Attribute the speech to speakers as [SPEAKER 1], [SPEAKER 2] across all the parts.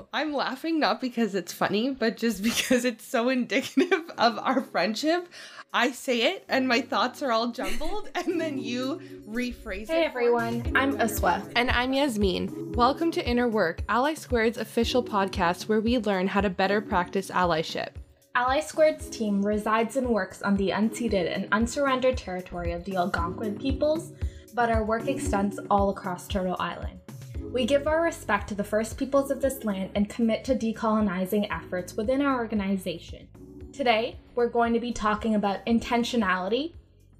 [SPEAKER 1] you.
[SPEAKER 2] I'm laughing not because it's funny, but just because it's so indicative of our friendship. I say it and my thoughts are all jumbled, and then you rephrase
[SPEAKER 1] Hey
[SPEAKER 2] it.
[SPEAKER 1] Hey everyone, I'm Uswa.
[SPEAKER 2] And I'm Yasmin. Welcome to Inner Work, Ally Squared's official podcast where we learn how to better practice allyship.
[SPEAKER 1] Ally Squared's team resides and works on the unceded and unsurrendered territory of the Algonquin peoples, but our work extends all across Turtle Island. We give our respect to the first peoples of this land and commit to decolonizing efforts within our organization. Today, we're going to be talking about intentionality,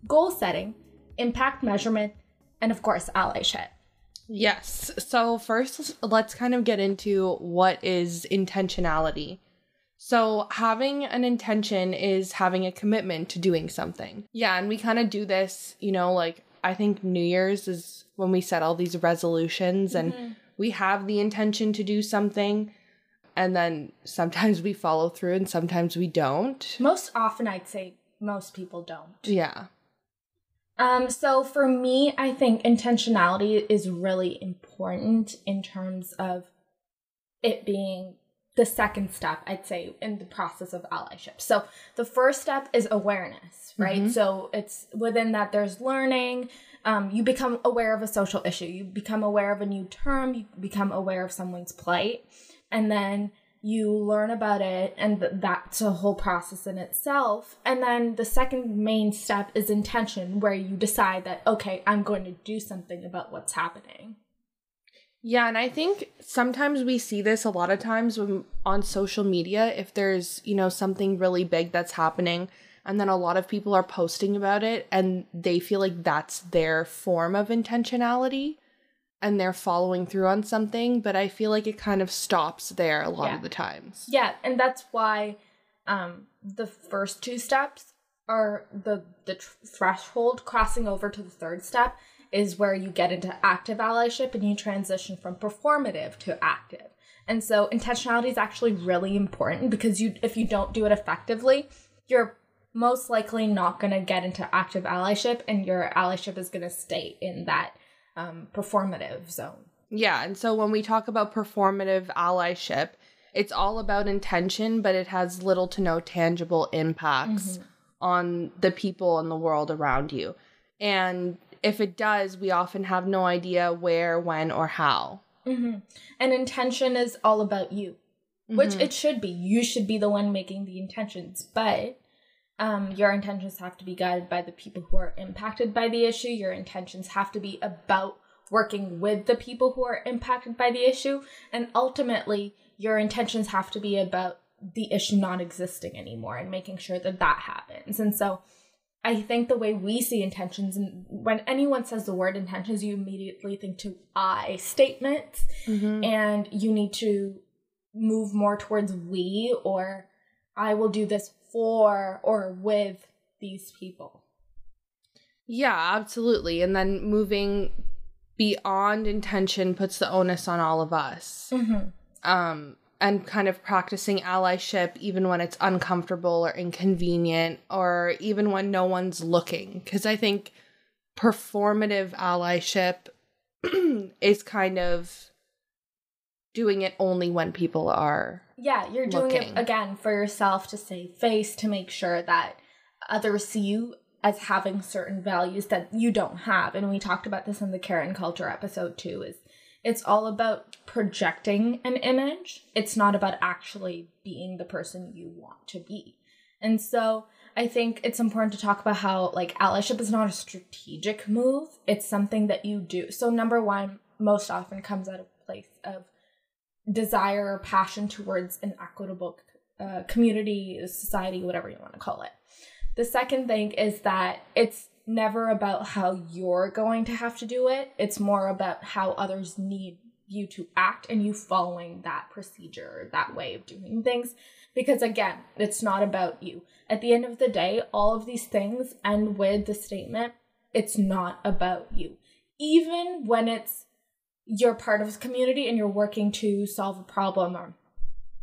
[SPEAKER 1] goal setting, impact measurement, and of course, allyship.
[SPEAKER 2] Yes. So, first, let's kind of get into what is intentionality. So, having an intention is having a commitment to doing something. Yeah, and we kind of do this, you know, like I think New Year's is when we set all these resolutions and we have the intention to do something. And then sometimes we follow through and sometimes we don't.
[SPEAKER 1] Most often, I'd say most people don't.
[SPEAKER 2] Yeah.
[SPEAKER 1] Um, so for me, I think intentionality is really important in terms of it being the second step, I'd say, in the process of allyship. So the first step is awareness, right? So it's within that there's learning. Um, you become aware of a social issue. You become aware of a new term. You become aware of someone's plight, and then you learn about it, and th- that's a whole process in itself. And then the second main step is intention, where you decide that okay, I'm going to do something about what's happening.
[SPEAKER 2] Yeah, and I think sometimes we see this a lot of times when on social media if there's, you know, something really big that's happening and then a lot of people are posting about it and they feel like that's their form of intentionality and they're following through on something, but I feel like it kind of stops there a lot
[SPEAKER 1] Yeah.
[SPEAKER 2] of the times.
[SPEAKER 1] Yeah, and that's why um, the first two steps are the the tr- threshold. Crossing over to the third step is where you get into active allyship and you transition from performative to active. And so intentionality is actually really important because you if you don't do it effectively, you're most likely not going to get into active allyship and your allyship is going to stay in that um, performative zone.
[SPEAKER 2] Yeah, and so when we talk about performative allyship, it's all about intention, but it has little to no tangible impacts on the people and the world around you. And if it does, we often have no idea where, when, or how.
[SPEAKER 1] And intention is all about you, which it should be. You should be the one making the intentions, but um, your intentions have to be guided by the people who are impacted by the issue. Your intentions have to be about working with the people who are impacted by the issue. And ultimately, your intentions have to be about the issue not existing anymore and making sure that that happens. And so, I think the way we see intentions, and when anyone says the word intentions, you immediately think to I statements, and you need to move more towards we or I will do this for or with these people.
[SPEAKER 2] Yeah, absolutely. And then moving beyond intention puts the onus on all of us. Um, and kind of practicing allyship even when it's uncomfortable or inconvenient or even when no one's looking. Because I think performative allyship is kind of doing it only when people are.
[SPEAKER 1] Yeah, you're doing
[SPEAKER 2] Looking.
[SPEAKER 1] it again for yourself to save face, to make sure that others see you as having certain values that you don't have. And we talked about this in the Karen culture episode too, is it's all about projecting an image. It's not about actually being the person you want to be. And so I think it's important to talk about how like allyship is not a strategic move. It's something that you do. So number one, most often comes out of a place of desire or passion towards an equitable uh, community, society, whatever you want to call it. The second thing is that it's never about how you're going to have to do it. It's more about how others need you to act and you following that procedure, that way of doing things. Because again, it's not about you. At the end of the day, all of these things end with the statement, it's not about you. Even when it's you're part of a community and you're working to solve a problem or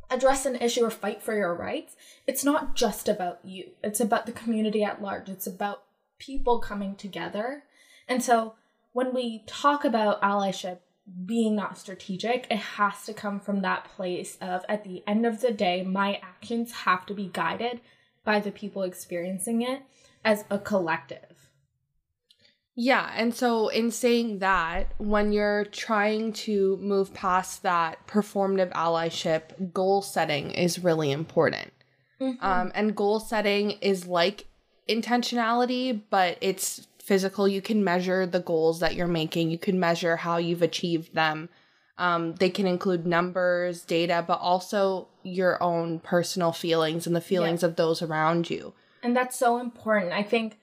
[SPEAKER 1] address an issue or fight for your rights, it's not just about you. It's about the community at large. It's about people coming together. And so when we talk about allyship, being not strategic. It has to come from that place of at the end of the day, my actions have to be guided by the people experiencing it as a collective.
[SPEAKER 2] Yeah, and so in saying that, when you're trying to move past that performative allyship, goal setting is really important. Mm-hmm. Um, and goal setting is like intentionality, but it's physical. You can measure the goals that you're making, you can measure how you've achieved them. Um, they can include numbers, data, but also your own personal feelings and the feelings yeah. of those around you.
[SPEAKER 1] And that's so important. I think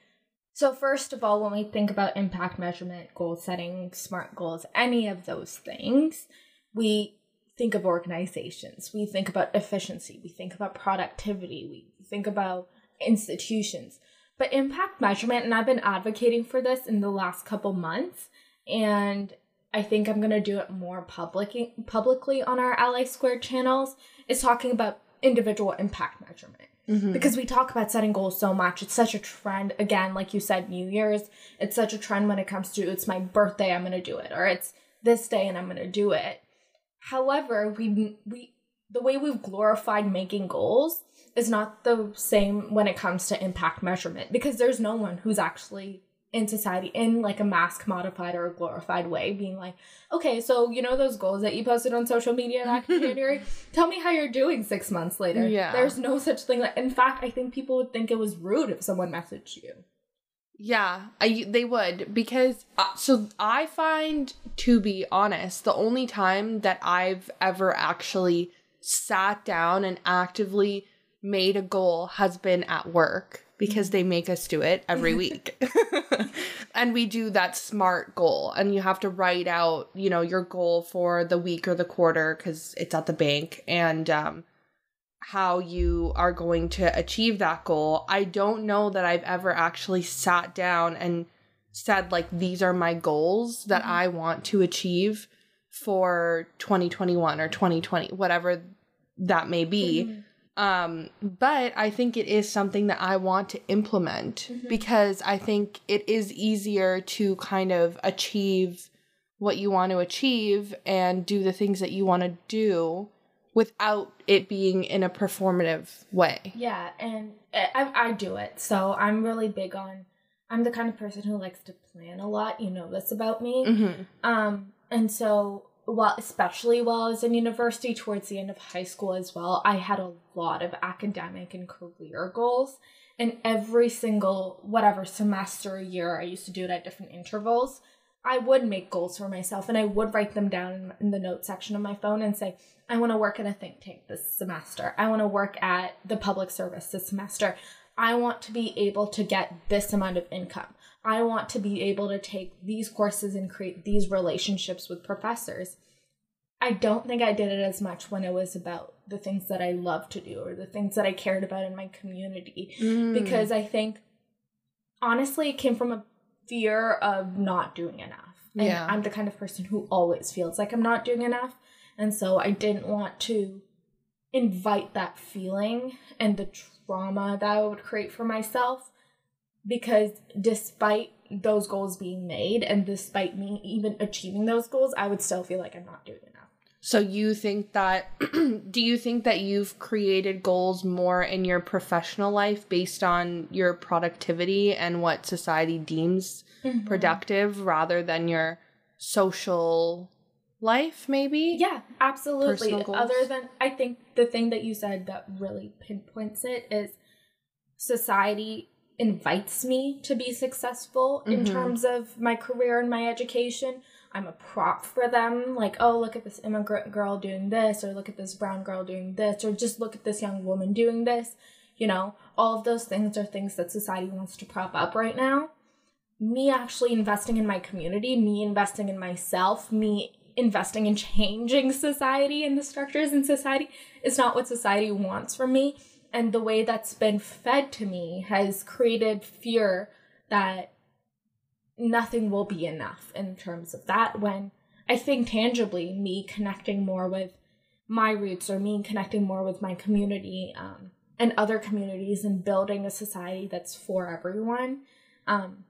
[SPEAKER 1] so. First of all, when we think about impact measurement, goal setting, SMART goals, any of those things, we think of organizations, we think about efficiency, we think about productivity, we think about institutions. But impact measurement, and I've been advocating for this in the last couple months, and I think I'm gonna do it more public publicly on our Ally Squared channels, is talking about individual impact measurement. Mm-hmm. Because we talk about setting goals so much. It's such a trend. Again, like you said, New Year's, it's such a trend when it comes to it's my birthday, I'm gonna do it, or it's this day and I'm gonna do it. However, we we the way we've glorified making goals is not the same when it comes to impact measurement because there's no one who's actually in society in like a mask modified or a glorified way being like okay so you know those goals that you posted on social media back in january? Tell me how you're doing six months later. Yeah. There's no such thing like in fact i think people would think it was rude if someone messaged you.
[SPEAKER 2] Yeah I, they would because uh, so i find to be honest the only time that i've ever actually sat down and actively made a goal has been at work because they make us do it every week. and we do that smart goal and you have to write out, you know, your goal for the week or the quarter cuz it's at the bank and um how you are going to achieve that goal. I don't know that I've ever actually sat down and said like these are my goals that mm-hmm. I want to achieve for 2021 or 2020 whatever that may be. Mm-hmm um, but I think it is something that I want to implement mm-hmm. because I think it is easier to kind of achieve what you want to achieve and do the things that you want to do without it being in a performative way.
[SPEAKER 1] Yeah, and I, I do it. So I'm really big on. I'm the kind of person who likes to plan a lot. You know this about me. Mm-hmm. Um, and so well, especially while I was in university, towards the end of high school as well, I had a lot of academic and career goals. And every single, whatever semester year, I used to do it at different intervals. I would make goals for myself and I would write them down in the note section of my phone and say, I want to work at a think tank this semester. I want to work at the public service this semester. I want to be able to get this amount of income. I want to be able to take these courses and create these relationships with professors. I don't think I did it as much when it was about the things that I love to do or the things that I cared about in my community mm. because I think honestly it came from a fear of not doing enough. And yeah. I'm the kind of person who always feels like I'm not doing enough. And so I didn't want to invite that feeling and the trauma that I would create for myself because despite those goals being made and despite me even achieving those goals, I would still feel like I'm not doing enough.
[SPEAKER 2] So you think that do you think that you've created goals more in your professional life based on your productivity and what society deems mm-hmm. productive rather than your social life maybe?
[SPEAKER 1] Yeah, absolutely. Other than I think the thing that you said that really pinpoints it is society invites me to be successful mm-hmm. in terms of my career and my education. I'm a prop for them. Like, oh, look at this immigrant girl doing this, or look at this brown girl doing this, or just look at this young woman doing this. You know, all of those things are things that society wants to prop up right now. Me actually investing in my community, me investing in myself, me investing in changing society and the structures in society is not what society wants from me and the way that's been fed to me has created fear that nothing will be enough in terms of that when I think tangibly me connecting more with my roots or me connecting more with my community um, and other communities and building a society that's for everyone. Um,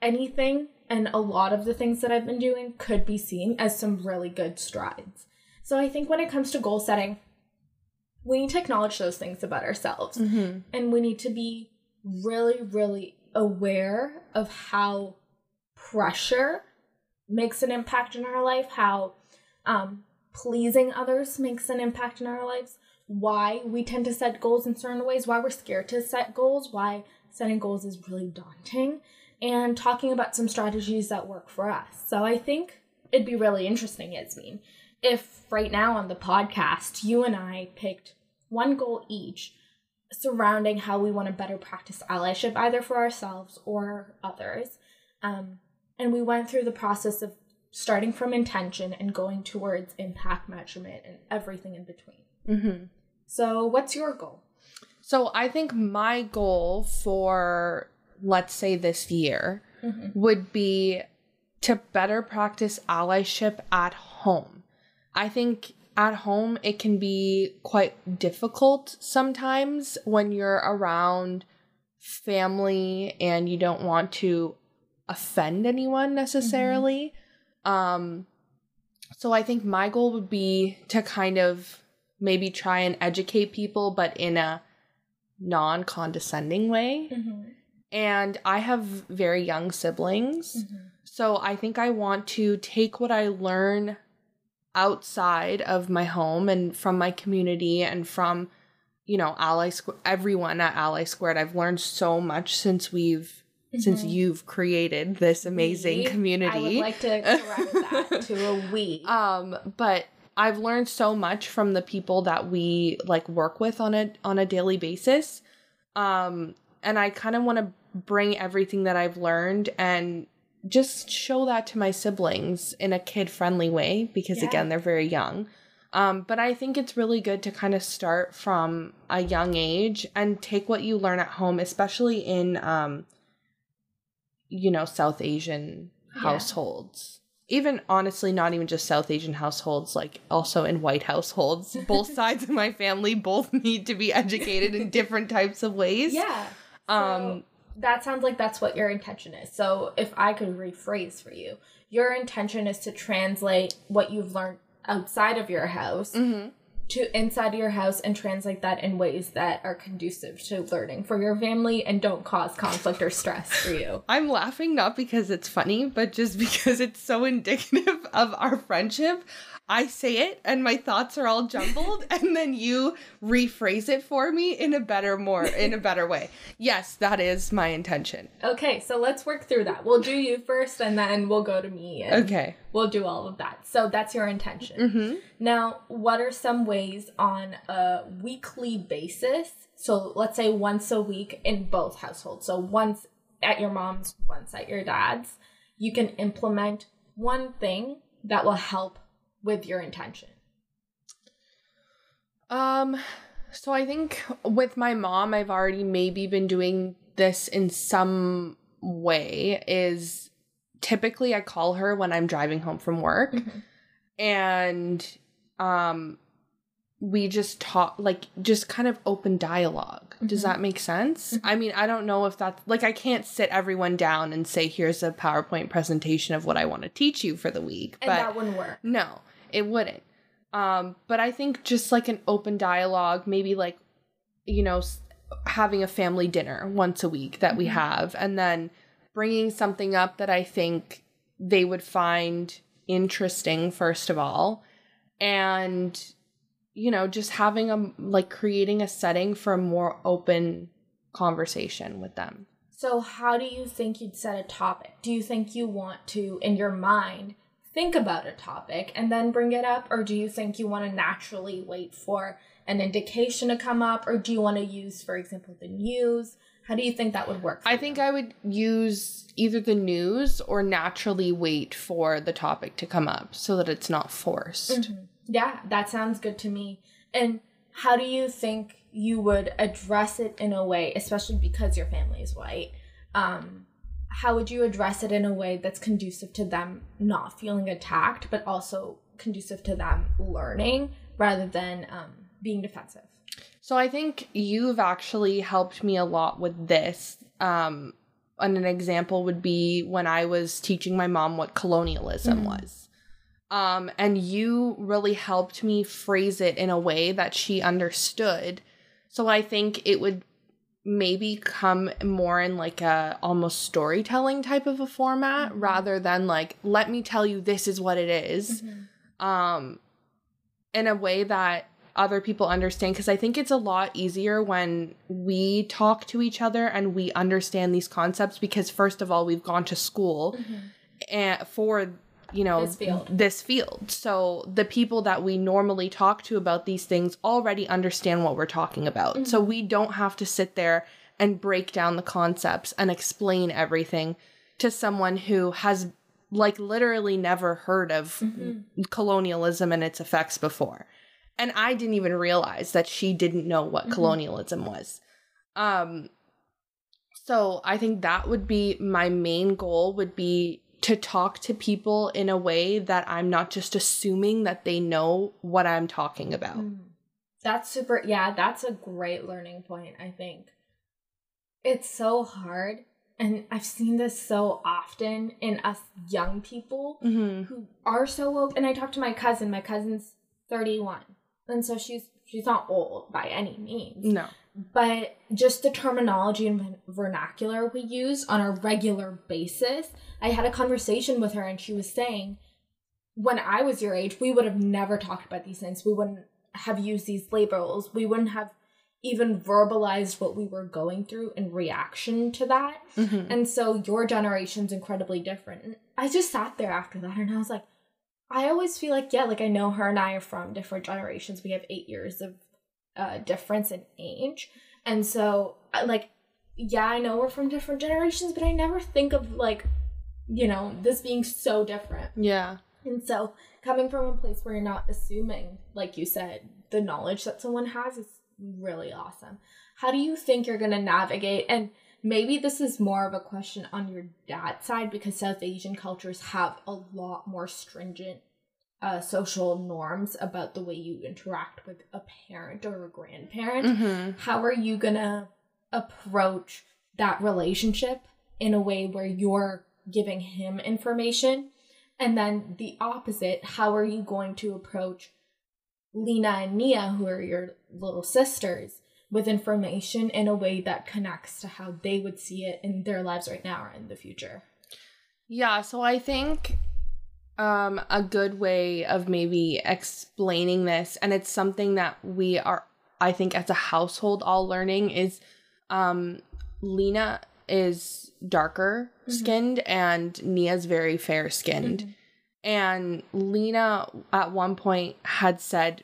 [SPEAKER 1] anything and a lot of the things that I've been doing could be seen as some really good strides. So I think when it comes to goal setting, we need to acknowledge those things about ourselves.
[SPEAKER 2] Mm-hmm.
[SPEAKER 1] And we need to be really, really aware of how pressure makes an impact in our life, how um, pleasing others makes an impact in our lives, why we tend to set goals in certain ways, why we're scared to set goals, why setting goals is really daunting, and talking about some strategies that work for us. So I think it'd be really interesting, Yasmin, if right now on the podcast you and I picked one goal each surrounding how we want to better practice allyship either for ourselves or others. Um, and we went through the process of starting from intention and going towards impact measurement and everything in between.
[SPEAKER 2] Mm-hmm.
[SPEAKER 1] So, what's your goal?
[SPEAKER 2] So I think my goal for, let's say, this year
[SPEAKER 1] Mm-hmm.
[SPEAKER 2] would be to better practice allyship at home. I think at home it can be quite difficult sometimes when you're around family and you don't want to offend anyone necessarily. Um so I think my goal would be to kind of maybe try and educate people but in a non-condescending way.
[SPEAKER 1] Mm-hmm.
[SPEAKER 2] And I have very young siblings. So I think I want to take what I learn outside of my home and from my community and from, you know, Ally Square, everyone at Ally Squared. I've learned so much since we've, since
[SPEAKER 1] Mhm.
[SPEAKER 2] you've created this amazing
[SPEAKER 1] We-
[SPEAKER 2] community.
[SPEAKER 1] I would like to correct that to a we.
[SPEAKER 2] Um, but I've learned so much from the people that we like work with on a on a daily basis. Um, and I kind of want to bring everything that I've learned and just show that to my siblings in a kid friendly way because
[SPEAKER 1] Yeah.
[SPEAKER 2] again they're very young. Um, but I think it's really good to kind of start from a young age and take what you learn at home, especially in um, you know, South Asian
[SPEAKER 1] Yeah.
[SPEAKER 2] households. Even honestly, not even just South Asian households, like also in white households. Both sides of my family both need to be educated in different types of ways.
[SPEAKER 1] yeah.
[SPEAKER 2] Um,
[SPEAKER 1] So that sounds like that's what your intention is. So if I could rephrase for you, your intention is to translate what you've learned outside of your house
[SPEAKER 2] mhm.
[SPEAKER 1] to inside of your house and translate that in ways that are conducive to learning for your family and don't cause conflict or stress for you.
[SPEAKER 2] I'm laughing not because it's funny, but just because it's so indicative of our friendship. I say it and my thoughts are all jumbled and then you rephrase it for me in a better more in a better way. Yes, that is my intention.
[SPEAKER 1] Okay, so let's work through that. We'll do you first and then we'll go to me and
[SPEAKER 2] Okay.
[SPEAKER 1] we'll do all of that. So that's your intention.
[SPEAKER 2] Mhm.
[SPEAKER 1] Now, what are some ways on a weekly basis? So let's say once a week in both households. So once at your mom's, once at your dad's, you can implement one thing that will help with your intention.
[SPEAKER 2] Um, so I think with my mom, I've already maybe been doing this in some way. Is typically I call her when I'm driving home from work,
[SPEAKER 1] Mhm.
[SPEAKER 2] and um, we just talk like just kind of open dialog Does
[SPEAKER 1] Mhm.
[SPEAKER 2] that make sense? I mean, I don't know if that's like I can't sit everyone down and say here's a PowerPoint presentation of what I want to teach you for the week,
[SPEAKER 1] And
[SPEAKER 2] but
[SPEAKER 1] that wouldn't work.
[SPEAKER 2] no, it wouldn't. Um, but I think just like an open dialogue, maybe like, you know, having a family dinner once a week that we
[SPEAKER 1] Mhm.
[SPEAKER 2] have, and then bringing something up that I think they would find interesting, first of all, and, you know, just having a like creating a setting for a more open conversation with them.
[SPEAKER 1] So, how do you think you'd set a topic? Do you think you want to, in your mind, think about a topic and then bring it up? Or do you think you want to naturally wait for an indication to come up? Or do you want to use, for example, the news? How do you think that would work?
[SPEAKER 2] I
[SPEAKER 1] you?
[SPEAKER 2] think I would use either the news or naturally wait for the topic to come up so that it's not forced.
[SPEAKER 1] Mhm. Yeah, that sounds good to me. And how do you think you would address it in a way, especially because your family is white? Um, how would you address it in a way that's conducive to them not feeling attacked, but also conducive to them learning rather than um, being defensive?
[SPEAKER 2] So I think you've actually helped me a lot with this. Um and an example would be when I was teaching my mom what colonialism mm-hmm. was. Um, and you really helped me phrase it in a way that she understood. So I think it would maybe come more in like a almost storytelling type of a format mm-hmm. rather than like let me tell you this is what it is. Mm-hmm. um in a way that other people understand because I think it's a lot easier when we talk to each other and we understand these concepts because first of all we've gone to school mm-hmm. and for you know
[SPEAKER 1] this field.
[SPEAKER 2] this field. So the people that we normally talk to about these things already understand what we're talking about. Mm-hmm. So we don't have to sit there and break down the concepts and explain everything to someone who has like literally never heard of mm-hmm. colonialism and its effects before. And I didn't even realize that she didn't know what mm-hmm. colonialism was. Um so I think that would be my main goal would be to talk to people in a way that I'm not just assuming that they know what I'm talking about. Mm.
[SPEAKER 1] That's super yeah, that's a great learning point, I think. It's so hard and I've seen this so often in us young people mm-hmm. who are so woke. And I talked to my cousin. My cousin's 31. And so she's she's not old by any means.
[SPEAKER 2] No.
[SPEAKER 1] But just the terminology and vernacular we use on a regular basis. I had a conversation with her and she was saying, when I was your age, we would have never talked about these things. We wouldn't have used these labels. We wouldn't have even verbalized what we were going through in reaction to that. Mm-hmm. And so your generation's incredibly different. And I just sat there after that and I was like, I always feel like, yeah, like I know her and I are from different generations. We have eight years of uh, difference in age. And so, like, yeah, I know we're from different generations, but I never think of, like, you know, this being so different.
[SPEAKER 2] Yeah.
[SPEAKER 1] And so, coming from a place where you're not assuming, like you said, the knowledge that someone has is really awesome. How do you think you're going to navigate? And maybe this is more of a question on your dad's side because South Asian cultures have a lot more stringent uh, social norms about the way you interact with a parent or a grandparent. Mm-hmm. How are you going to approach that relationship in a way where you're giving him information? And then the opposite, how are you going to approach Lena and Nia, who are your little sisters, with information in a way that connects to how they would see it in their lives right now or in the future.
[SPEAKER 2] Yeah, so I think um a good way of maybe explaining this and it's something that we are I think as a household all learning is um Lena is darker mm-hmm. skinned and Nia's very fair skinned. Mm-hmm. And Lena at one point had said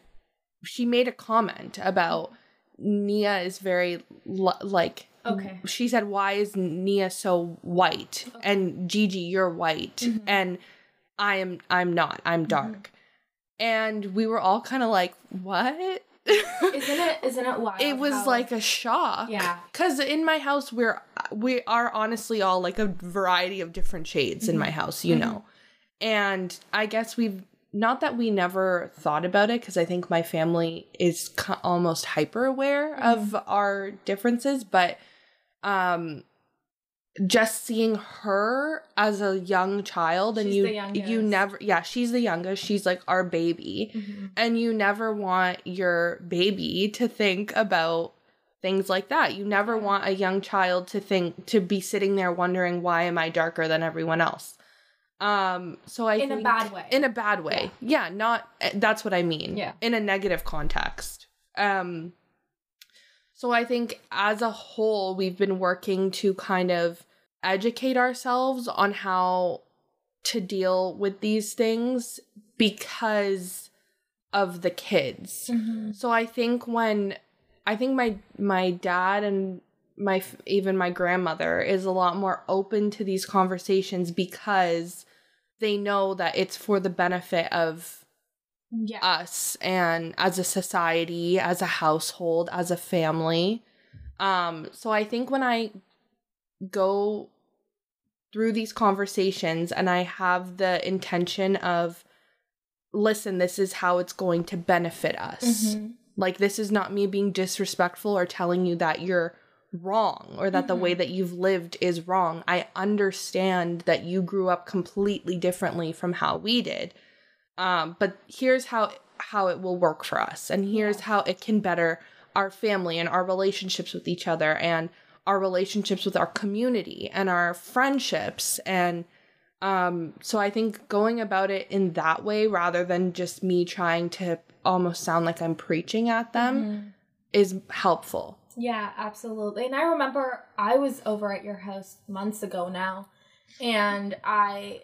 [SPEAKER 2] she made a comment about Nia is very like
[SPEAKER 1] okay.
[SPEAKER 2] She said, "Why is Nia so white?" Okay. And Gigi, you're white, mm-hmm. and I am. I'm not. I'm mm-hmm. dark. Mm-hmm. And we were all kind of like, "What?"
[SPEAKER 1] isn't it? Isn't it wild?
[SPEAKER 2] It was how... like a shock.
[SPEAKER 1] Yeah.
[SPEAKER 2] Because in my house, we're we are honestly all like a variety of different shades mm-hmm. in my house. You mm-hmm. know, and I guess we've not that we never thought about it because I think my family is co- almost hyper aware mm-hmm. of our differences, but um just seeing her as a young child and you you never yeah she's the youngest she's like our baby mm-hmm. and you never want your baby to think about things like that you never want a young child to think to be sitting there wondering why am i darker than everyone else um, so I
[SPEAKER 1] in a bad way.
[SPEAKER 2] In a bad way. Yeah. yeah, not eh, that's what I mean.
[SPEAKER 1] Yeah.
[SPEAKER 2] In a negative context. Um so I think as a whole we've been working to kind of educate ourselves on how to deal with these things because of the kids. Mm-hmm. So I think when I think my my dad and my even my grandmother is a lot more open to these conversations because they know that it's for the benefit of yeah. us and as a society, as a household, as a family. Um, so I think when I go through these conversations and I have the intention of, listen, this is how it's going to benefit us. Mm-hmm. Like, this is not me being disrespectful or telling you that you're wrong or that mm-hmm. the way mm-hmm. that you've lived is wrong. I understand that you grew up completely differently from how we did. Um, but here's how how it will work for us and here's how it can better our family and our relationships with each other and our relationships with our community and our friendships. And um so i think going about it in that way rather than just me trying to almost sound like i'm preaching at them mm-hmm. is helpful.
[SPEAKER 1] Yeah absolutely. And i remember i was over at your house months ago now and i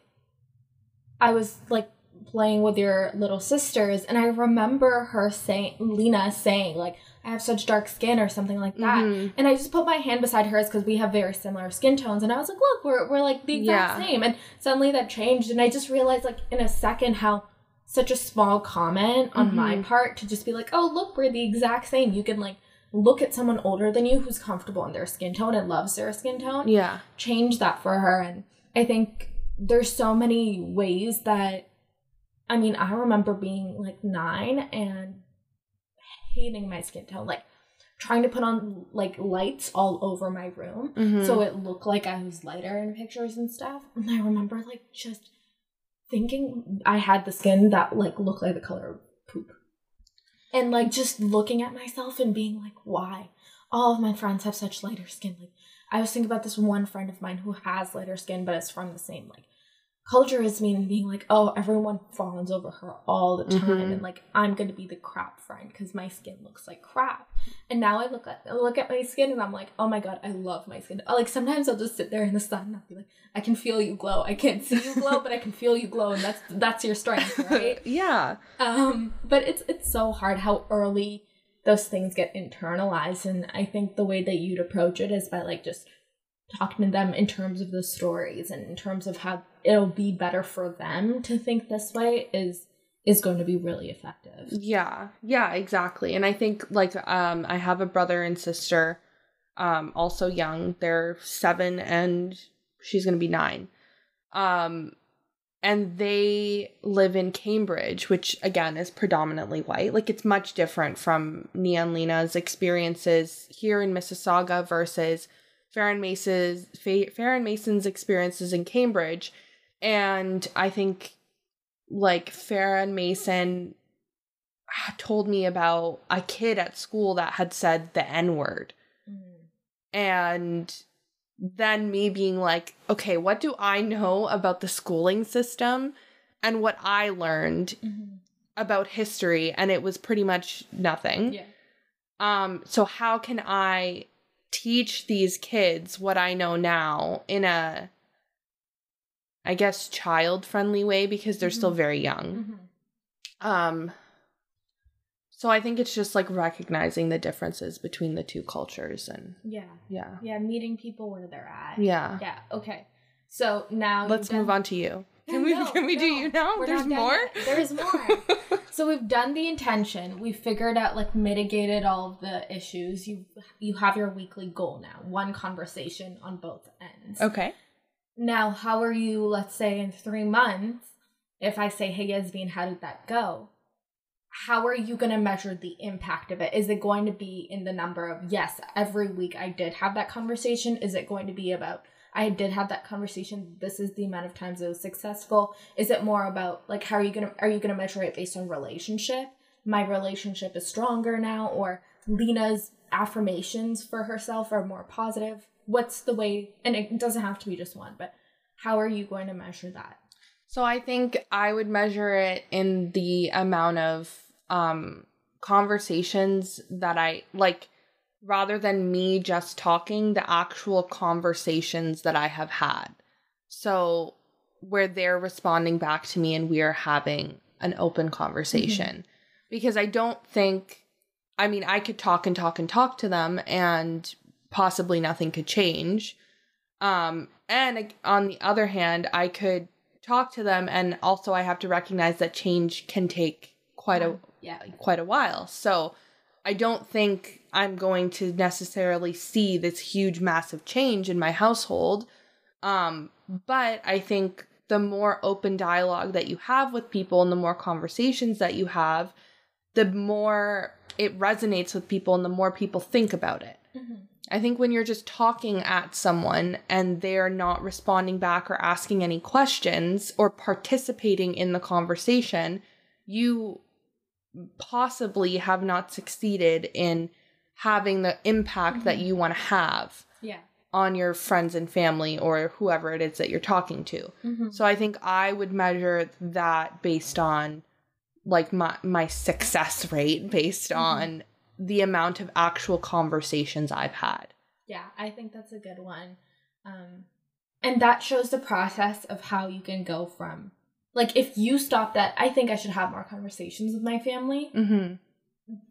[SPEAKER 1] i was like playing with your little sisters and i remember her saying lena saying like i have such dark skin or something like that. Mm-hmm. and i just put my hand beside hers because we have very similar skin tones. And i was like look we're, we're like the exact yeah. same. And suddenly that changed. And i just realized like in a second how such a small comment on mm-hmm. my part to just be like oh look we're the exact same. You can like look at someone older than you who's comfortable in their skin tone and loves their skin tone.
[SPEAKER 2] Yeah.
[SPEAKER 1] Change that for her. And i think there's so many ways that I mean, I remember being like nine and hating my skin tone, like trying to put on like lights all over my room mm-hmm. so it looked like I was lighter in pictures and stuff. And I remember like just thinking I had the skin that like looked like the color of poop. And like just looking at myself and being like, why? All of my friends have such lighter skin. Like I was thinking about this one friend of mine who has lighter skin, but it's from the same like culture is mean being like, oh, everyone fawns over her all the time, mm-hmm. and like I'm gonna be the crap friend because my skin looks like crap. And now I look at I look at my skin and I'm like, oh my god, I love my skin. Like sometimes I'll just sit there in the sun and I'll be like, I can feel you glow. I can't see you glow, but I can feel you glow, and that's that's your strength, right?
[SPEAKER 2] yeah.
[SPEAKER 1] Um, but it's it's so hard how early those things get internalized, and I think the way that you'd approach it is by like just talking to them in terms of the stories and in terms of how it'll be better for them to think this way is is going to be really effective.
[SPEAKER 2] Yeah. Yeah, exactly. And I think like um I have a brother and sister um also young. They're 7 and she's going to be 9. Um and they live in Cambridge, which again is predominantly white. Like it's much different from and Lena's experiences here in Mississauga versus Farron Mason's Farron Mason's experiences in Cambridge, and I think like Farron Mason told me about a kid at school that had said the N word, mm. and then me being like, okay, what do I know about the schooling system and what I learned mm-hmm. about history? And it was pretty much nothing.
[SPEAKER 1] Yeah.
[SPEAKER 2] Um, so how can I teach these kids what I know now in a I guess child friendly way because they're mm-hmm. still very young. Mm-hmm. Um so I think it's just like recognizing the differences between the two cultures and
[SPEAKER 1] Yeah.
[SPEAKER 2] Yeah.
[SPEAKER 1] Yeah, meeting people where they're at.
[SPEAKER 2] Yeah.
[SPEAKER 1] Yeah. Okay. So now
[SPEAKER 2] let's move on to you. Can we no, can we no, do you now? There's more?
[SPEAKER 1] There's more. so we've done the intention. We figured out like mitigated all of the issues. You you have your weekly goal now. One conversation on both ends.
[SPEAKER 2] Okay.
[SPEAKER 1] Now, how are you, let's say in 3 months, if I say, "Hey Yasmin, how did that go?" How are you going to measure the impact of it? Is it going to be in the number of, yes, every week I did have that conversation? Is it going to be about I did have that conversation. This is the amount of times it was successful. Is it more about like how are you gonna are you gonna measure it based on relationship? My relationship is stronger now, or Lena's affirmations for herself are more positive. What's the way? And it doesn't have to be just one, but how are you going to measure that?
[SPEAKER 2] So I think I would measure it in the amount of um conversations that I like rather than me just talking, the actual conversations that I have had. So, where they're responding back to me and we're having an open conversation. Mm-hmm. Because I don't think, I mean, I could talk and talk and talk to them and possibly nothing could change. Um, and on the other hand, I could talk to them and also I have to recognize that change can take quite a yeah quite a while. So I don't think I'm going to necessarily see this huge massive change in my household. Um, but I think the more open dialogue that you have with people and the more conversations that you have, the more it resonates with people and the more people think about it. Mm-hmm. I think when you're just talking at someone and they're not responding back or asking any questions or participating in the conversation, you possibly have not succeeded in having the impact mm-hmm. that you want to have.
[SPEAKER 1] Yeah.
[SPEAKER 2] On your friends and family or whoever it is that you're talking to. Mm-hmm. So I think I would measure that based on like my my success rate based mm-hmm. on the amount of actual conversations I've had.
[SPEAKER 1] Yeah, I think that's a good one. Um, and that shows the process of how you can go from, like, if you stop that, I think I should have more conversations with my family. Mm-hmm.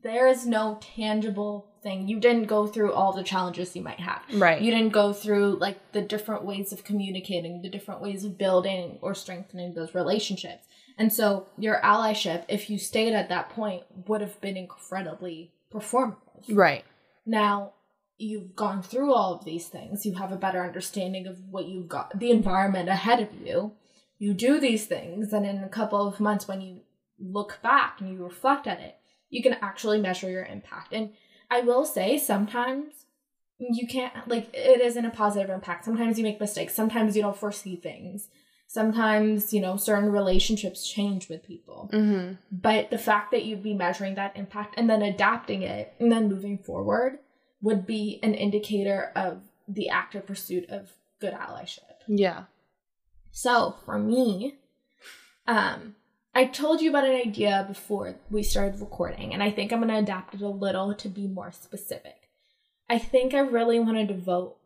[SPEAKER 1] There is no tangible thing. You didn't go through all the challenges you might have.
[SPEAKER 2] Right.
[SPEAKER 1] You didn't go through, like, the different ways of communicating, the different ways of building or strengthening those relationships. And so your allyship, if you stayed at that point, would have been incredibly performative.
[SPEAKER 2] Right.
[SPEAKER 1] Now, you've gone through all of these things. You have a better understanding of what you've got, the environment ahead of you. You do these things, and in a couple of months, when you look back and you reflect at it, you can actually measure your impact. And I will say, sometimes you can't, like, it isn't a positive impact. Sometimes you make mistakes. Sometimes you don't foresee things sometimes you know certain relationships change with people. Mm-hmm. but the fact that you'd be measuring that impact and then adapting it and then moving forward would be an indicator of the active pursuit of good allyship.
[SPEAKER 2] Yeah.
[SPEAKER 1] So for me um i told you about an idea before we started recording and i think i'm going to adapt it a little to be more specific. I think i really want to devote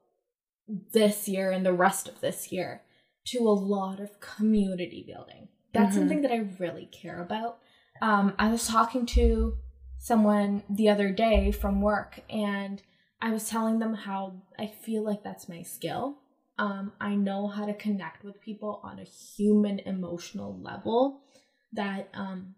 [SPEAKER 1] this year and the rest of this year to a lot of community building. That's mm-hmm. something that I really care about. Um, I was talking to someone the other day from work, and I was telling them how I feel like that's my skill. Um, I know how to connect with people on a human emotional level that um,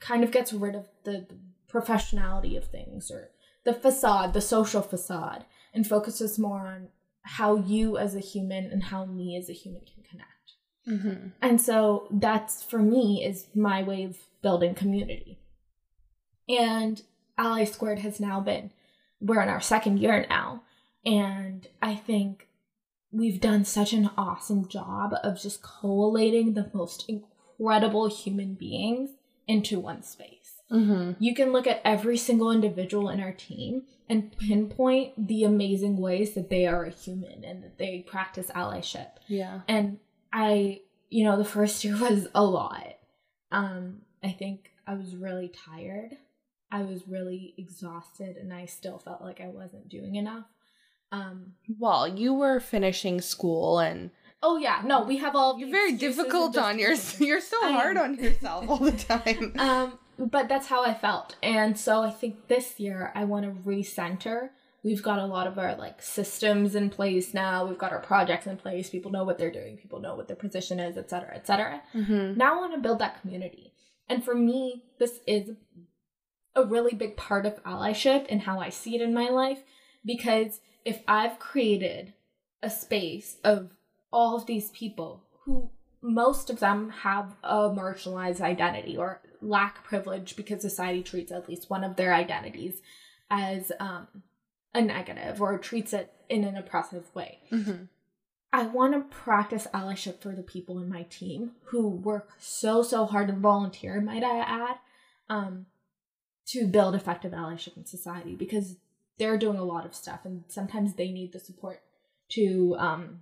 [SPEAKER 1] kind of gets rid of the, the professionality of things or the facade, the social facade, and focuses more on how you as a human and how me as a human can connect. Mm-hmm. And so that's for me is my way of building community. And Ally Squared has now been, we're in our second year now. And I think we've done such an awesome job of just collating the most incredible human beings into one space. Mm-hmm. You can look at every single individual in our team and pinpoint the amazing ways that they are a human and that they practice allyship.
[SPEAKER 2] Yeah.
[SPEAKER 1] And I, you know, the first year was a lot. Um, I think I was really tired. I was really exhausted and I still felt like I wasn't doing enough. Um,
[SPEAKER 2] well, you were finishing school and
[SPEAKER 1] Oh yeah, no, we have all.
[SPEAKER 2] You're very difficult on your. You're so hard on yourself all the time.
[SPEAKER 1] um, but that's how I felt. And so I think this year I want to recenter. We've got a lot of our like systems in place now. We've got our projects in place. People know what they're doing. People know what their position is, etc., etc. Mm-hmm. Now I want to build that community. And for me, this is a really big part of allyship and how I see it in my life. Because if I've created a space of all of these people who most of them have a marginalized identity or lack privilege because society treats at least one of their identities as um, a negative or treats it in an oppressive way. Mm-hmm. I want to practice allyship for the people in my team who work so, so hard and volunteer, might I add, um, to build effective allyship in society because they're doing a lot of stuff and sometimes they need the support to um,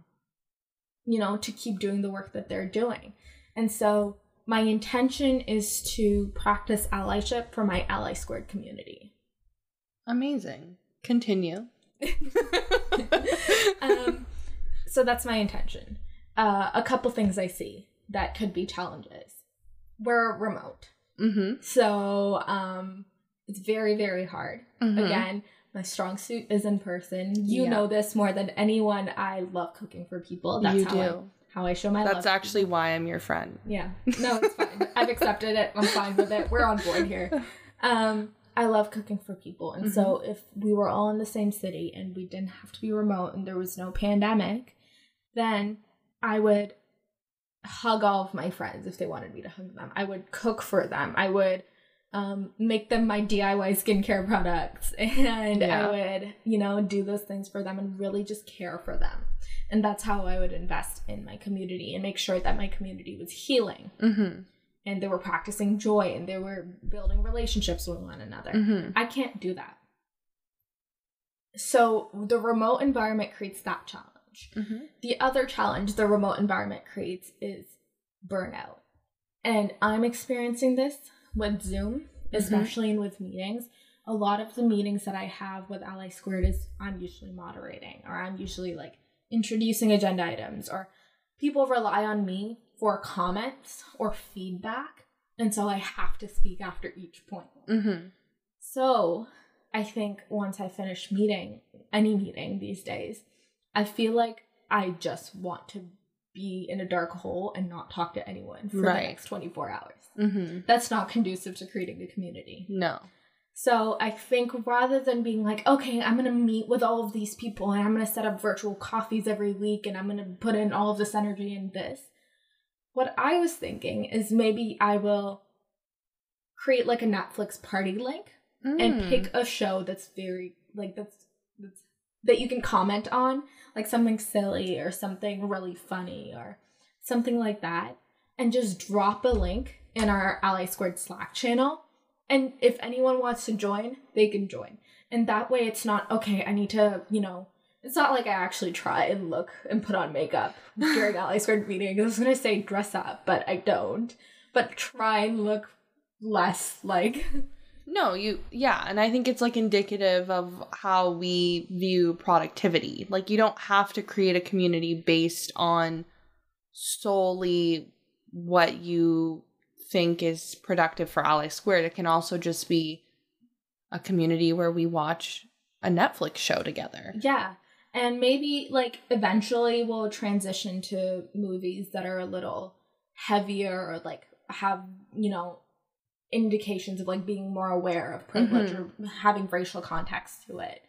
[SPEAKER 1] you know, to keep doing the work that they're doing. And so my intention is to practice allyship for my Ally Squared community.
[SPEAKER 2] Amazing. Continue.
[SPEAKER 1] um, so that's my intention. Uh, a couple things I see that could be challenges. We're remote. Mm-hmm. So um, it's very, very hard. Mm-hmm. Again, my strong suit is in person. You yeah. know this more than anyone. I love cooking for people. That's you how do. I, how I show my love.
[SPEAKER 2] That's actually why I'm your friend.
[SPEAKER 1] Yeah. No, it's fine. I've accepted it. I'm fine with it. We're on board here. Um, I love cooking for people. And mm-hmm. so if we were all in the same city and we didn't have to be remote and there was no pandemic, then I would hug all of my friends if they wanted me to hug them. I would cook for them. I would um, make them my DIY skincare products and
[SPEAKER 2] Yeah.
[SPEAKER 1] I would, you know, do those things for them and really just care for them. And that's how I would invest in my community and make sure that my community was healing
[SPEAKER 2] Mm-hmm.
[SPEAKER 1] and they were practicing joy and they were building relationships with one another.
[SPEAKER 2] Mm-hmm.
[SPEAKER 1] I can't do that. So the remote environment creates that challenge.
[SPEAKER 2] Mm-hmm.
[SPEAKER 1] The other challenge the remote environment creates is burnout. And I'm experiencing this with Zoom, especially and with meetings. A lot of the meetings that I have with Ally Squared is I'm usually moderating or I'm usually like introducing agenda items or people rely on me for comments or feedback. And so I have to speak after each point.
[SPEAKER 2] Mm-hmm.
[SPEAKER 1] So I think once I finish meeting, any meeting these days, I feel like I just want to be in a dark hole and not talk to anyone for
[SPEAKER 2] Right.
[SPEAKER 1] the next 24 hours.
[SPEAKER 2] Mm-hmm.
[SPEAKER 1] That's not conducive to creating a community.
[SPEAKER 2] No.
[SPEAKER 1] So I think rather than being like, okay, I'm gonna meet with all of these people and I'm gonna set up virtual coffees every week and I'm gonna put in all of this energy in this, what I was thinking is maybe I will create like a Netflix party link and
[SPEAKER 2] Mm.
[SPEAKER 1] pick a show that's very like that's that's that you can comment on, like something silly or something really funny or something like that, and just drop a link in our Ally Squared Slack channel. And if anyone wants to join, they can join. And that way it's not, okay, I need to, you know, it's not like I actually try and look and put on makeup during Ally Squared meetings. I was gonna say dress up, but I don't. But try and look less like
[SPEAKER 2] No, you yeah, and I think it's like indicative of how we view productivity. Like you don't have to create a community based on solely what you think is productive for Ally Squared. It can also just be a community where we watch a Netflix show together.
[SPEAKER 1] Yeah. And maybe like eventually we'll transition to movies that are a little heavier or like have, you know, indications of like being more aware of privilege or having racial context to it.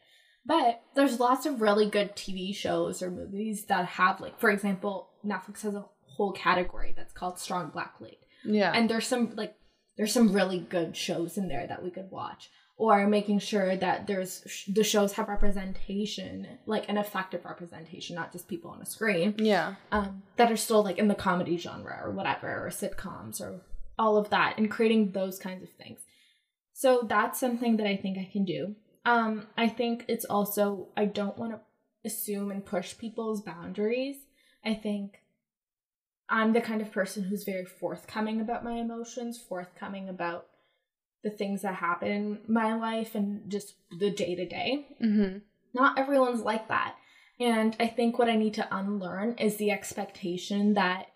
[SPEAKER 1] But there's lots of really good TV shows or movies that have like for example, Netflix has a whole category that's called Strong Black Lead
[SPEAKER 2] Yeah.
[SPEAKER 1] and there's some like there's some really good shows in there that we could watch or making sure that there's the shows have representation like an effective representation not just people on a screen
[SPEAKER 2] yeah.
[SPEAKER 1] um, that are still like in the comedy genre or whatever or sitcoms or all of that and creating those kinds of things. So that's something that i think i can do. Um, i think it's also i don't want to assume and push people's boundaries. I think i'm the kind of person who's very forthcoming about my emotions forthcoming about the things that happen in my life and just the day to day not everyone's like that. And I think what I need to unlearn is the expectation that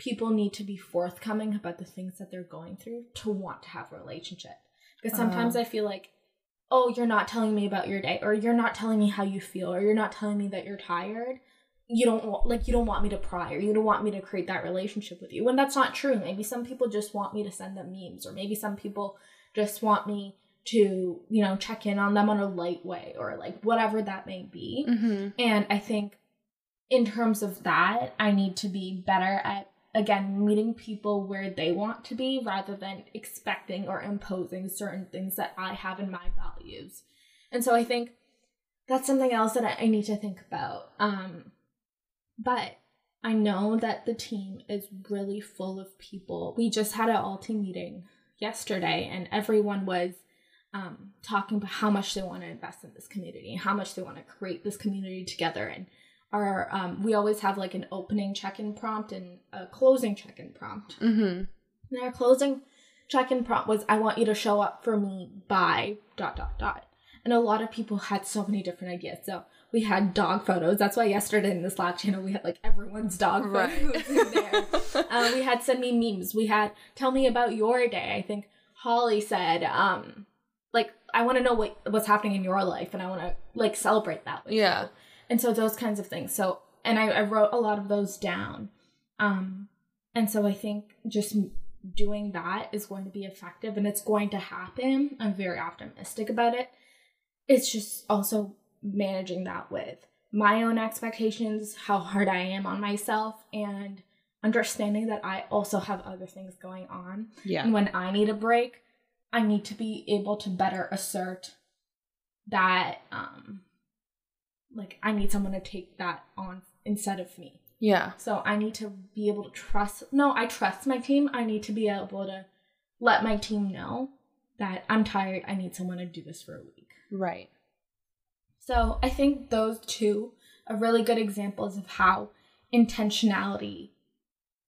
[SPEAKER 1] people need to be forthcoming about the things that they're going through to want to have a relationship. Because sometimes I feel like, oh, you're not telling me about your day, or you're not telling me how you feel, or you're not telling me that you're tired. You don't want, like, you don't want me to pry, or you don't want me to create that relationship with you. When that's not true. Maybe some people just want me to send them memes, or maybe some people just want me to, you know, check in on them on a light way, or like whatever that may be.
[SPEAKER 2] Mm-hmm.
[SPEAKER 1] And I think in terms of that, I need to be better at again meeting people where they want to be rather than expecting or imposing certain things that I have in my values. And so I think that's something else that I, need to think about. Um but I know that the team is really full of people. We just had an all team meeting yesterday and everyone was um, talking about how much they want to invest in this community how much they want to create this community together. And our um, we always have like an opening check-in prompt and a closing check-in prompt.
[SPEAKER 2] Mm-hmm.
[SPEAKER 1] And our closing check-in prompt was, "I want you to show up for me by dot dot dot." And a lot of people had so many different ideas. So we had dog photos. That's why yesterday in the Slack channel we had like everyone's dog
[SPEAKER 2] Right.
[SPEAKER 1] photos in there. uh, we had send me memes. We had tell me about your day. I think Holly said, um, like I want to know what what's happening in your life, and I want to like celebrate that. With
[SPEAKER 2] Yeah.
[SPEAKER 1] you. And so those kinds of things. So and I, I wrote a lot of those down, um, and so I think just doing that is going to be effective, and it's going to happen. I'm very optimistic about it. It's just also managing that with my own expectations, how hard I am on myself, and understanding that I also have other things going on.
[SPEAKER 2] Yeah.
[SPEAKER 1] And when I need a break, I need to be able to better assert that um like I need someone to take that on instead of me.
[SPEAKER 2] Yeah.
[SPEAKER 1] So I need to be able to trust no, I trust my team. I need to be able to let my team know that I'm tired. I need someone to do this for a week.
[SPEAKER 2] Right.
[SPEAKER 1] So I think those two are really good examples of how intentionality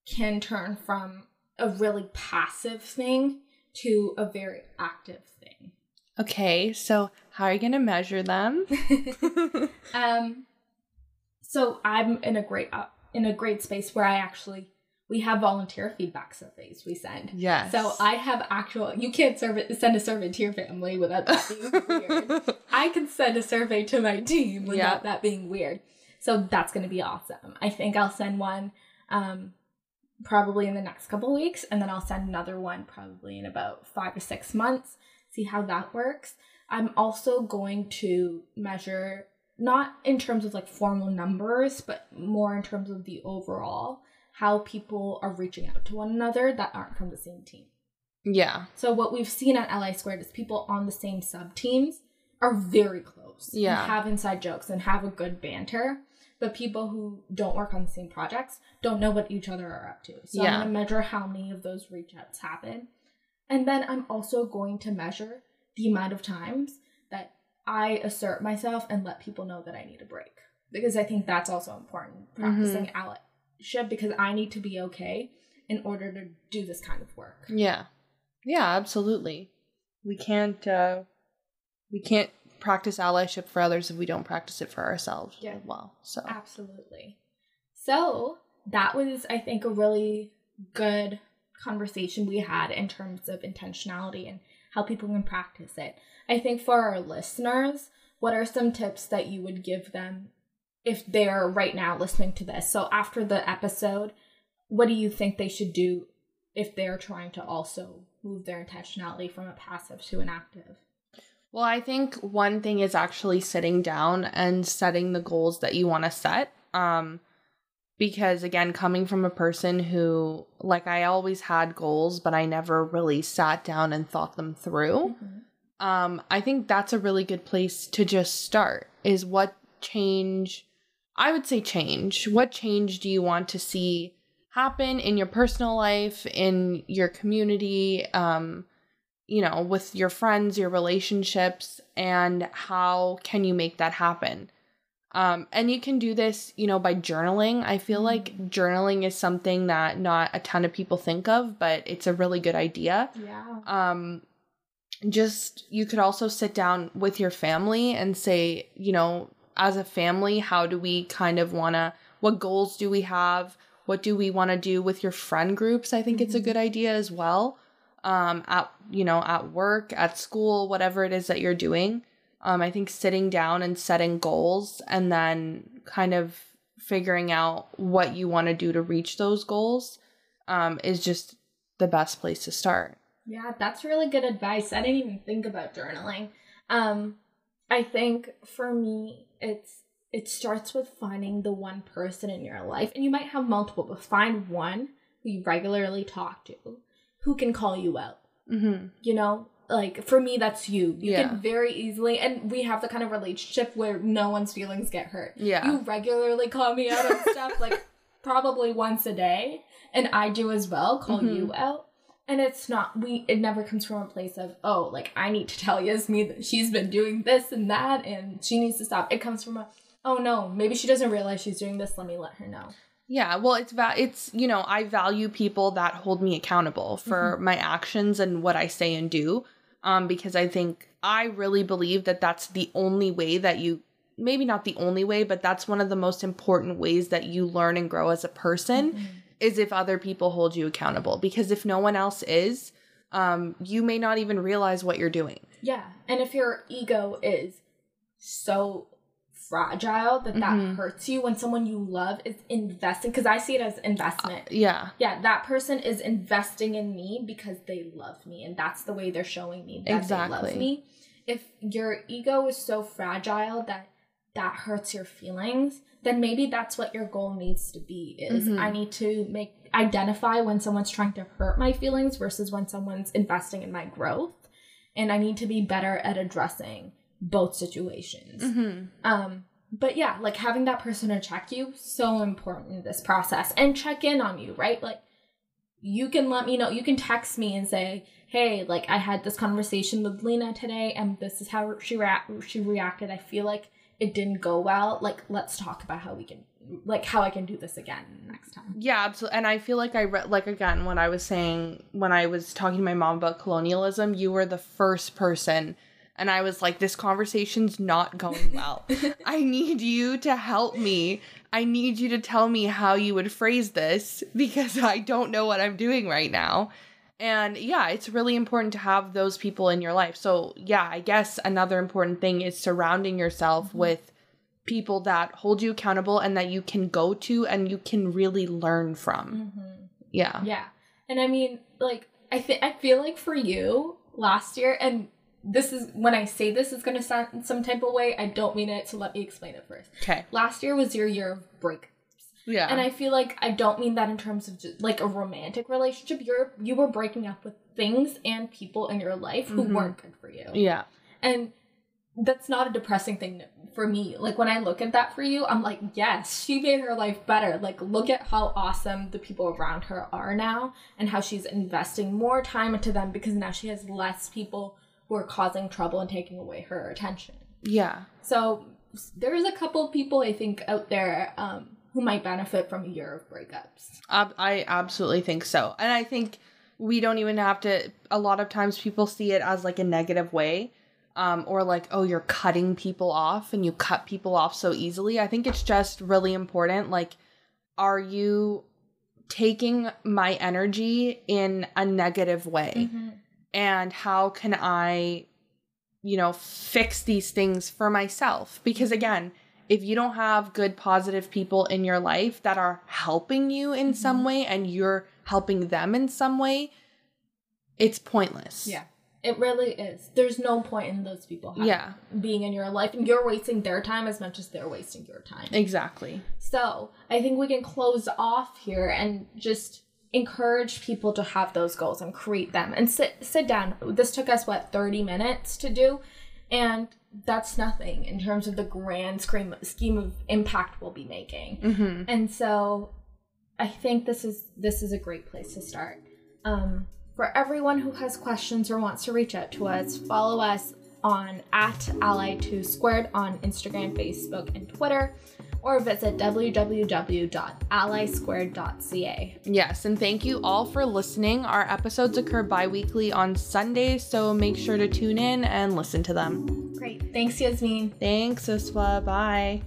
[SPEAKER 1] can turn from a really passive thing to a very active thing.
[SPEAKER 2] Okay, so how are you going to measure them?
[SPEAKER 1] um so I'm in a great uh, in a great space where I actually we have volunteer feedback surveys we send.
[SPEAKER 2] Yes.
[SPEAKER 1] So I have actual. You can't send a survey to your family without that being weird. I can send a survey to my team without
[SPEAKER 2] Yeah.
[SPEAKER 1] that being weird. So that's going to be awesome. I think I'll send one um, probably in the next couple weeks, and then I'll send another one probably in about five to six months. See how that works. I'm also going to measure not in terms of like formal numbers, but more in terms of the overall how people are reaching out to one another that aren't from the same team.
[SPEAKER 2] yeah.
[SPEAKER 1] So what we've seen at Ally Squared is people on the same sub teams are very close.
[SPEAKER 2] Yeah.
[SPEAKER 1] And have inside jokes and have a good banter. But people who don't work on the same projects don't know what each other are up to. So
[SPEAKER 2] Yeah.
[SPEAKER 1] I'm gonna measure how many of those reach outs happen. And then I'm also going to measure the amount of times that I assert myself and let people know that I need a break. Because I think that's also important, practicing allyship because I need to be okay in order to do this kind of work.
[SPEAKER 2] Yeah. Yeah, absolutely. We can't uh we can't practice allyship for others if we don't practice it for ourselves
[SPEAKER 1] Yeah.
[SPEAKER 2] as well. So
[SPEAKER 1] Absolutely. So that was, I think, a really good conversation we had in terms of intentionality and how people can practice it. I think for our listeners, what are some tips that you would give them if they're right now listening to this? So after the episode, what do you think they should do if they're trying to also move their intentionality from a passive to an active?
[SPEAKER 2] Well, I think one thing is actually sitting down and setting the goals that you want to set. Um, because again, coming from a person who, like, I always had goals, but I never really sat down and thought them through. Um, I think that's a really good place to just start. Is what change? I would say change. What change do you want to see happen in your personal life, in your community? Um, you know, with your friends, your relationships, and how can you make that happen? Um, and you can do this, you know, by journaling. I feel like journaling is something that not a ton of people think of, but it's a really good idea.
[SPEAKER 1] Yeah.
[SPEAKER 2] Um, just you could also sit down with your family and say, you know, as a family, how do we kind of want to, what goals do we have? What do we want to do with your friend groups? I think it's a good idea as well um at you know at work at school whatever it is that you're doing um i think sitting down and setting goals and then kind of figuring out what you want to do to reach those goals um is just the best place to start
[SPEAKER 1] Yeah, that's really good advice. I didn't even think about journaling. Um, I think for me, it's it starts with finding the one person in your life, and you might have multiple, but find one who you regularly talk to, who can call you out.
[SPEAKER 2] mm-hmm.
[SPEAKER 1] You know, like for me, that's you. You
[SPEAKER 2] Yeah.
[SPEAKER 1] can very easily, and we have the kind of relationship where no one's feelings get hurt.
[SPEAKER 2] Yeah.
[SPEAKER 1] You regularly call me out on stuff, like probably once a day, and I do as well, call
[SPEAKER 2] Mhm.
[SPEAKER 1] you out. And it's not we. It never comes from a place of oh, like I need to tell Yasmin that she's been doing this and that, and she needs to stop. It comes from a oh no, maybe she doesn't realize she's doing this. Let me let her know.
[SPEAKER 2] Yeah, well, it's va- it's you know I value people that hold me accountable for my actions and what I say and do, um, because I think I really believe that that's the only way that you maybe not the only way, but that's one of the most important ways that you learn and grow as a person is if other people hold you accountable. Because if no one else is, um, you may not even realize what you're doing.
[SPEAKER 1] Yeah, and if your ego is so fragile that that
[SPEAKER 2] Mhm.
[SPEAKER 1] hurts you when someone you love is investing, because I see it as investment.
[SPEAKER 2] Yeah,
[SPEAKER 1] yeah, that person is investing in me because they love me, and that's the way they're showing me that they
[SPEAKER 2] Exactly.
[SPEAKER 1] love me. If your ego is so fragile that that hurts your feelings, then maybe that's what your goal needs to be. Is
[SPEAKER 2] Mhm.
[SPEAKER 1] I need to make identify when someone's trying to hurt my feelings versus when someone's investing in my growth. and I need to be better at addressing both situations. Mm-hmm. Um, but yeah, like having that person to check you so important in this process and check in on you, right? Like you can let me know. You can text me and say, "Hey, like I had this conversation with Lena today, and this is how she rea- she reacted. I feel like it didn't go well. Like let's talk about how we can like how I can do this again next time.
[SPEAKER 2] Yeah, absolutely. And I feel like I read like again when I was saying when I was talking to my mom about colonialism, you were the first person and I was like this conversation's not going well. I need you to help me. I need you to tell me how you would phrase this because I don't know what I'm doing right now. And yeah, it's really important to have those people in your life. So, yeah, I guess another important thing is surrounding yourself mm-hmm. with people that hold you accountable and that you can go to and you can really learn from. Mm-hmm. Yeah.
[SPEAKER 1] Yeah. And I mean, like, I think I feel like for you last year, and this is when I say this is going to sound some type of way, I don't mean it, so let me explain it first.
[SPEAKER 2] Okay.
[SPEAKER 1] Last year was your year of breakups.
[SPEAKER 2] Yeah.
[SPEAKER 1] And I feel like I don't mean that in terms of just like a romantic relationship. You're you were breaking up with things and people in your life who mm-hmm. weren't good for you.
[SPEAKER 2] Yeah.
[SPEAKER 1] And that's not a depressing thing for me. Like when I look at that for you, I'm like, yes, she made her life better. Like look at how awesome the people around her are now and how she's investing more time into them because now she has less people who are causing trouble and taking away her attention.
[SPEAKER 2] Yeah.
[SPEAKER 1] So there's a couple of people I think out there um, who might benefit from a year of breakups.
[SPEAKER 2] I absolutely think so. And I think we don't even have to a lot of times people see it as like a negative way um, or like, oh, you're cutting people off and you cut people off so easily. I think it's just really important. Like, are you taking my energy in a negative way? Mm-hmm. And how can I, you know, fix these things for myself? Because again, if you don't have good, positive people in your life that are helping you in mm-hmm. some way and you're helping them in some way, it's pointless.
[SPEAKER 1] Yeah. It really is. There's no point in those people
[SPEAKER 2] yeah.
[SPEAKER 1] being in your life and you're wasting their time as much as they're wasting your time.
[SPEAKER 2] Exactly.
[SPEAKER 1] So, I think we can close off here and just encourage people to have those goals and create them and sit sit down. This took us what 30 minutes to do and that's nothing in terms of the grand scheme scheme of impact we'll be making. Mm-hmm. And so I think this is this is a great place to start. Um for everyone who has questions or wants to reach out to us, follow us on at ally2 squared on Instagram, Facebook, and Twitter, or visit www.allysquared.ca.
[SPEAKER 2] Yes, and thank you all for listening. Our episodes occur bi weekly on Sundays, so make sure to tune in and listen to them.
[SPEAKER 1] Great. Thanks, Yasmin.
[SPEAKER 2] Thanks, Iswa. Bye.